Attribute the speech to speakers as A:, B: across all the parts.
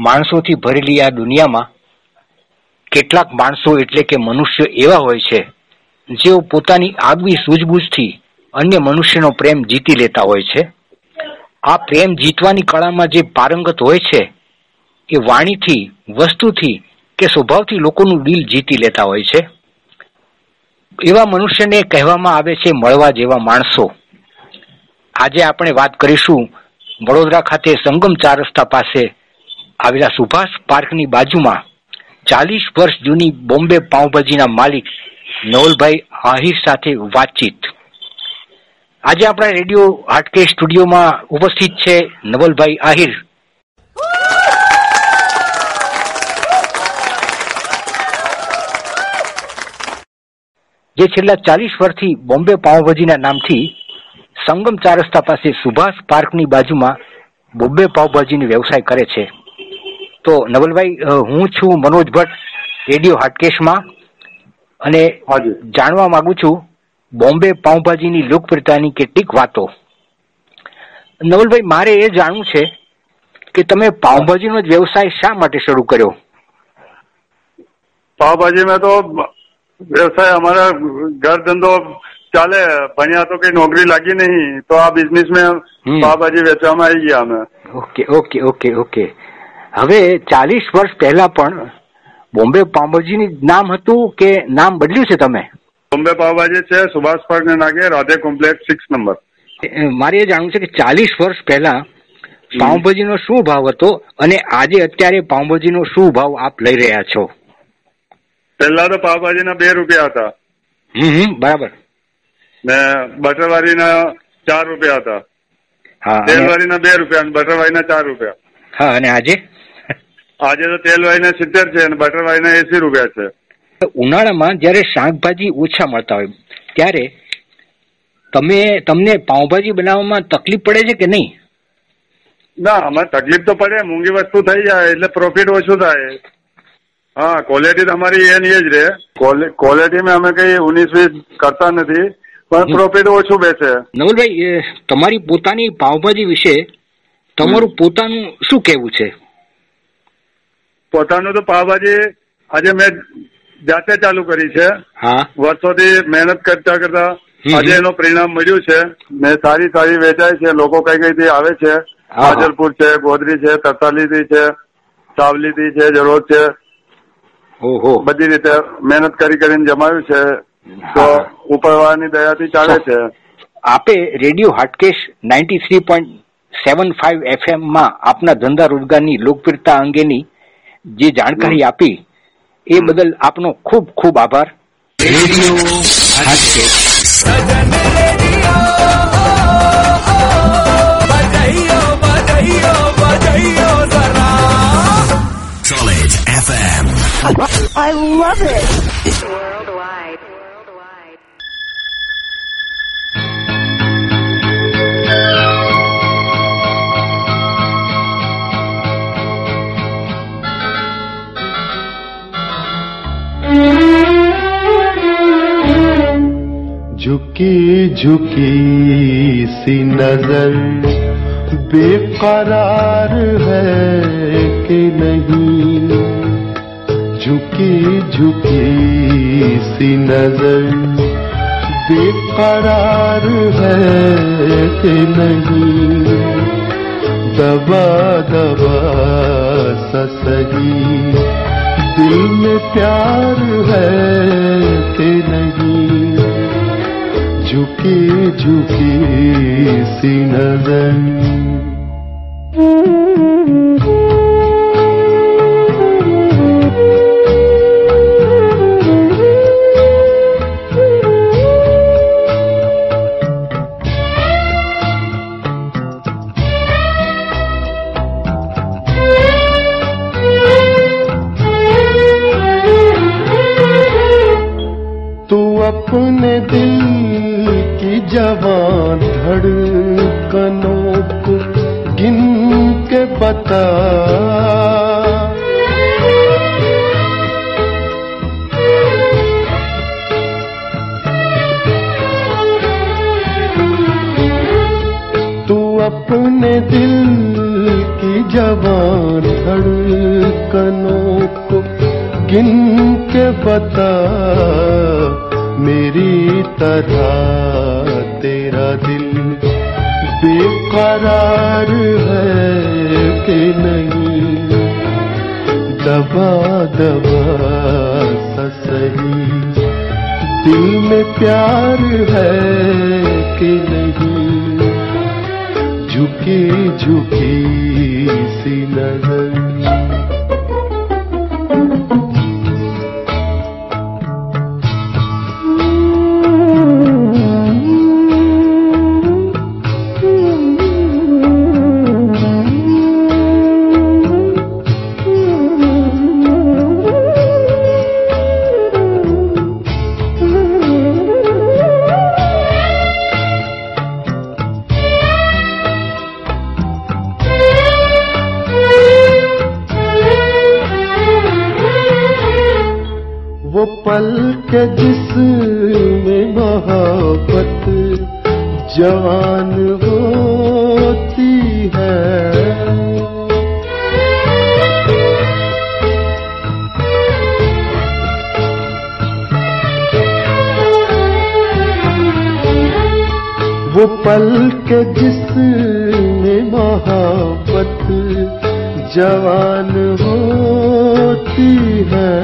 A: માણસોથી ભરેલી આ દુનિયામાં કેટલાક માણસો એટલે કે મનુષ્ય એવા હોય છે, જેઓ પોતાની આગવી સૂઝબૂઝથી અન્ય મનુષ્યનો પ્રેમ જીતી લેતા હોય છે. આ પ્રેમ જીતવાની કળામાં જે પારંગત હોય છે, એ વાણીથી, વસ્તુથી કે સ્વભાવથી લોકોનું દિલ જીતી લેતા હોય છે. એવા મનુષ્યને કહેવામાં આવે છે, મળવા જેવા માણસો. આજે આપણે વાત કરીશું વડોદરા ખાતે સંગમ ચાર રસ્તા પાસે આવેલા સુભાષ પાર્કની બાજુમાં ચાલીસ વર્ષ જૂની બોમ્બે પાઉંભાજીના માલિક નવલભાઈ આહિર સાથે વાતચીત. આજે આપણા રેડિયો હાટકે સ્ટુડિયોમાં ઉપસ્થિત છે નવલભાઈ આહિર. જે છેલ્લા ચાલીસ વર્ષથી બોમ્બે પાઉંભાજીના નામથી સંગમ ચાર રસ્તા પાસે સુભાષ પાર્કની બાજુમાં બોમ્બે પાઉંભાજીનો વ્યવસાય કરે છે. તો નવલભાઈ હું છું મનોજ ભટ્ટ રેડિયો હાટકેશમાં. અને જાણવા માંગુ છું બોમ્બે પાઉંભાજીની લોકપ્રિયતાની કેટલીક વાતો. નવલભાઈ મારે એ જાણવું છે કે તમે પાઉંભાજીનો જ વ્યવસાય શા માટે શરૂ કર્યો?
B: પાઉંભાજીમાં તો વ્યવસાય અમારા ઘર ધંધો ચાલે ભણ્યા તો કઈ નોકરી લાગી નહીં. તો આ બિઝનેસ મેં પાવભાજી વેચવામાં આવી ગયા અમે.
A: Okay okay okay okay. હવે ચાલીસ વર્ષ પહેલા પણ બોમ્બે પાવભાજીનું નામ હતું કે નામ બદલ્યું છે તમે?
B: બોમ્બે પાવભાજી છે સુભાષ પાર્ક ને નાગે રાધે કોમ્પ્લેક્સ સિક્સ નંબર
A: મારે એ જાણવું છે કે ચાલીસ વર્ષ પહેલા પાઉંભાજીનો શું ભાવ હતો અને આજે અત્યારે પાઉંભાજીનો શું ભાવ આપ લઈ રહ્યા છો?
B: પહેલા તો પાવભાજીના બે રૂપિયા હતા.
A: હમ બરાબર.
B: ને બટરવાળીના ચાર રૂપિયા હતા.
A: હા
B: તેલવાળીના બે રૂપિયા અને બટરવાળીના ચાર રૂપિયા.
A: હા અને આજે?
B: આજે તો તેલ વાયના સિત્તેર છે અને બટર વાયના એસી રૂપિયા છે.
A: ઉનાળામાં જ્યારે શાકભાજી ઓછા મળતા હોય ત્યારે તમે તમને પાઉંભાજી બનાવવામાં તકલીફ પડે છે કે નહીં?
B: ના અમારે તકલીફ તો પડે મોંઘી વસ્તુ થઈ જાય એટલે પ્રોફિટ ઓછું થાય. હા ક્વોલિટી તમારી એની એ જ રહે. ક્વોલિટીમાં અમે કઈ ઉન્નીસ વીસ કરતા નથી પણ પ્રોફિટ ઓછું બેસે.
A: નવલભાઈ તમારી પોતાની પાઉંભાજી વિશે તમારું પોતાનું શું કહેવું છે?
B: પોતાનું તો પાવભાજી આજે મેં જાતે ચાલુ કરી છે. વર્ષોથી મહેનત કરતા કરતા આજે એનું પરિણામ મળ્યું છે. ને સારી સારી વેચાય છે લોકો કઈ કઈ થી આવે છે. હાજલપુર છે ગોધરી છે તરસાલીથી છે સાવલીથી છે જરોદ છે. બધી રીતે મહેનત કરી કરીને જમાવ્યું છે. તો ઉપરવાળાની દયાથી ચાલે છે.
A: આપે radio Hatkesh ninety three point seven five એફએમમાં આપના ધંધા રોજગારની લોકપ્રિયતા અંગેની જે જાણકારી આપી એ બદલ આપનો ખૂબ ખૂબ આભાર radio
C: Solid FM.
D: I love it.
E: झुकी झुकी सी नज़र बेकरार है कि नहीं? झुकी झुकी सी नज़र बेकरार है कि नहीं? दबा दबा सा सही दिल में प्यार है कि नहीं झुकी झुकी सी नजर जवान धड़कनों को गिन के बता। तू अपने दिल की जवान धड़कनों को गिन के बता। मेरी तरह बेकरार है कि नहीं। दबा दबा सही। दिल में प्यार है कि नहीं। झुकी झुकी सी नज़र। जवान होती है। वो पल के जिसमें मोहब्बत जवान होती है,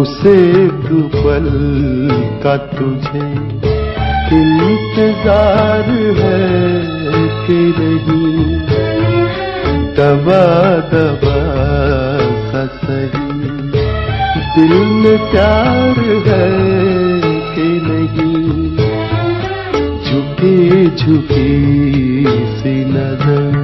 E: उसे दो पल का तुझे इंतज़ार है कि नहीं। दबा दबा सा सही। दिल में प्यार है कि नहीं। झुकी झुकी सी नज़र।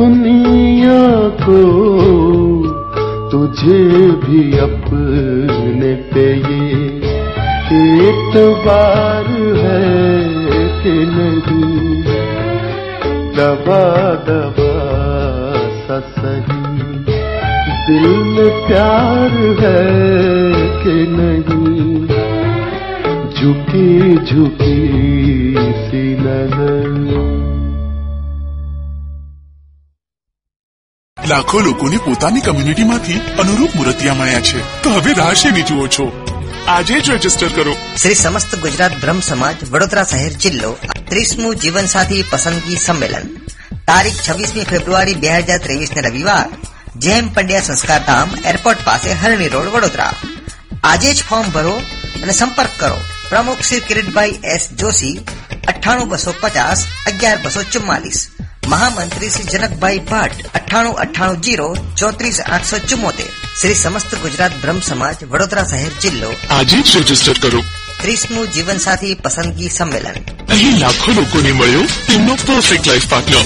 E: दुनिया को, तुझे भी अपने पे ये एतबार है कि नहीं। दबा दबा सही, दिल में प्यार है कि नहीं। झुकी झुकी सी नज़र।
C: લાખો લોકોની પોતાની કમ્યુનિટીમાંથી અનુરૂપ મૂર્તિયા મળ્યા છે. તો હવે રાહ જુઓ છો? આજે જ રજિસ્ટર કરો.
F: શ્રી સમસ્ત ગુજરાત બ્રહ્મ સમાજ, વડોદરા શહેર જિલ્લો, ત્રીસમું જીવનસાથી પસંદગી સંમેલન. તારીખ છવ્વીસમી ફેબ્રુઆરી બે હજાર ત્રેવીસ ને રવિવાર જેમ પંડ્યા સંસ્કાર ધામ, એરપોર્ટ પાસે હરણી રોડ, વડોદરા. આજે જ ફોર્મ ભરો અને સંપર્ક કરો. પ્રમુખ શ્રી કિરીટભાઈ એસ જોશી, અઠ્ઠાણું બસો પચાસ, અગિયાર બસો ચુમ્માલીસ. મહામંત્રી શ્રી જનકભાઈ ભટ્ટ અઠ્ઠાણું અઠ્ઠાણું જીરો ચોત્રીસ આઠસો ચુમ્મોતેર શ્રી સમસ્ત ગુજરાત બ્રહ્મ સમાજ વડોદરા શહેર જિલ્લો
C: આજે જ રજીસ્ટર કરો
F: ત્રીસમું જીવનસાથી પસંદગી સંમેલન
C: અહીં લાખો લોકોને મળ્યો તેમનો પરફેક્ટ લાઈફ પાર્ટનર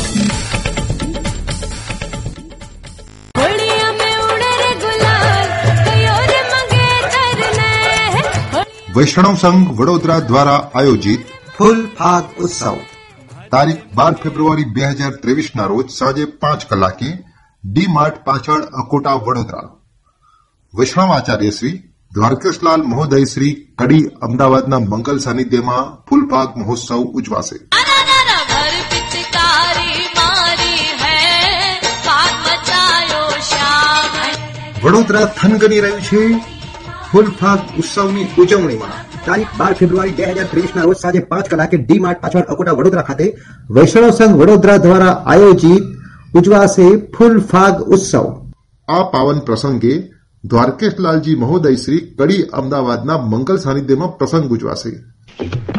G: होड़िया में उड़े रे गुलाल कयो रे मंगेतर ने
H: વૈષ્ણવ સંઘ વડોદરા દ્વારા આયોજિત
I: ફૂલ ફાગ ઉત્સવ
H: તારીખ બાર ફેબ્રુઆરી બે હજાર ત્રેવીસના રોજ સાંજે પાંચ કલાકે ડી માર્ટ પાછળ અકોટા, વડોદરા. વૈષ્ણવાચાર્યશ્રી દ્વારકેશલાલ મહોદયશ્રી કડી અમદાવાદના મંગલ સાનિધ્યમાં ફૂલપાક મહોત્સવ ઉજવાશે.
I: વડોદરા થનગની રહ્યું છે ફૂલફાગ ઉત્સવની ઉજવણીમાં તારીખ બાર ફેબ્રુઆરી બે હજાર ત્રેવીસના રોજ સાંજે પાંચ કલાકે ડી માર્ટ પાછળ અકોટા વડોદરા ખાતે વૈષ્ણવ સંઘ વડોદરા દ્વારા આયોજિત ઉજવાશે ફૂલ ફાગ ઉત્સવ.
H: આ પાવન પ્રસંગે દ્વારકેશલાલજી મહોદય શ્રી કડી અમદાવાદના મંગલ સાનિધ્યમાં પ્રસંગ ઉજવાશે.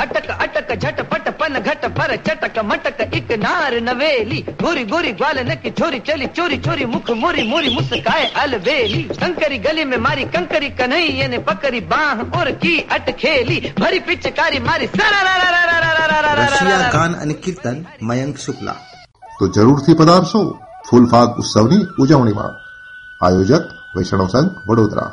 J: અટક અટક झटपट पन घट पर चटक मटक एक नार नवेली गोरी गोरी ग्वालन की छोरी चली चोरी चोरी मुख मोरी मोरी मुस्काए अलबेली कंकरी गली में मारी कंकरी कन्हैया ने पकड़ी बाह और की अटखेली भरी पिचकारी मारी
I: રશિયા ગાન અને કીર્તન મયંક શુક્લા
H: તો જરૂરથી પધારશો ફૂલફાગ ઉત્સવની ઉજવણીમાં આયોજક વૈષ્ણવ સંઘ વડોદરા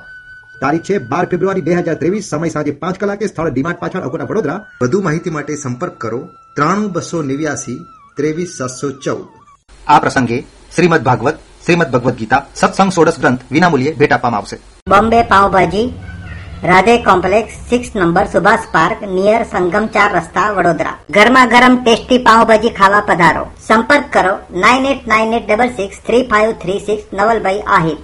I: તારીખ છે બાર ફેબ્રુઆરી બે હજાર ત્રેવીસ સમય સાંજે પાંચ કલાકે સ્થળ ડીમાર્ટ પાછળ અકોટા વડોદરા. વધુ માહિતી માટે સંપર્ક કરો ત્રાણું બસો નેવ્યાસી ત્રેવીસ સાતસો ચૌદ.
F: આ પ્રસંગે શ્રીમદ ભાગવત શ્રીમદ ભગવદ ગીતા સત્સંગ સોડસ ગ્રંથ વિનામૂલ્યે ભેટ આપવામાં આવશે.
K: Bombay pav bhaji Radhe complex six number Subhash park near Sangam ચાર રસ્તા વડોદરા. ગરમા ગરમ ટેસ્ટી પાવભાજી ખાવા પધારો. સંપર્ક કરો nine eight nine eight double six three five three six Navalbhai Ahir.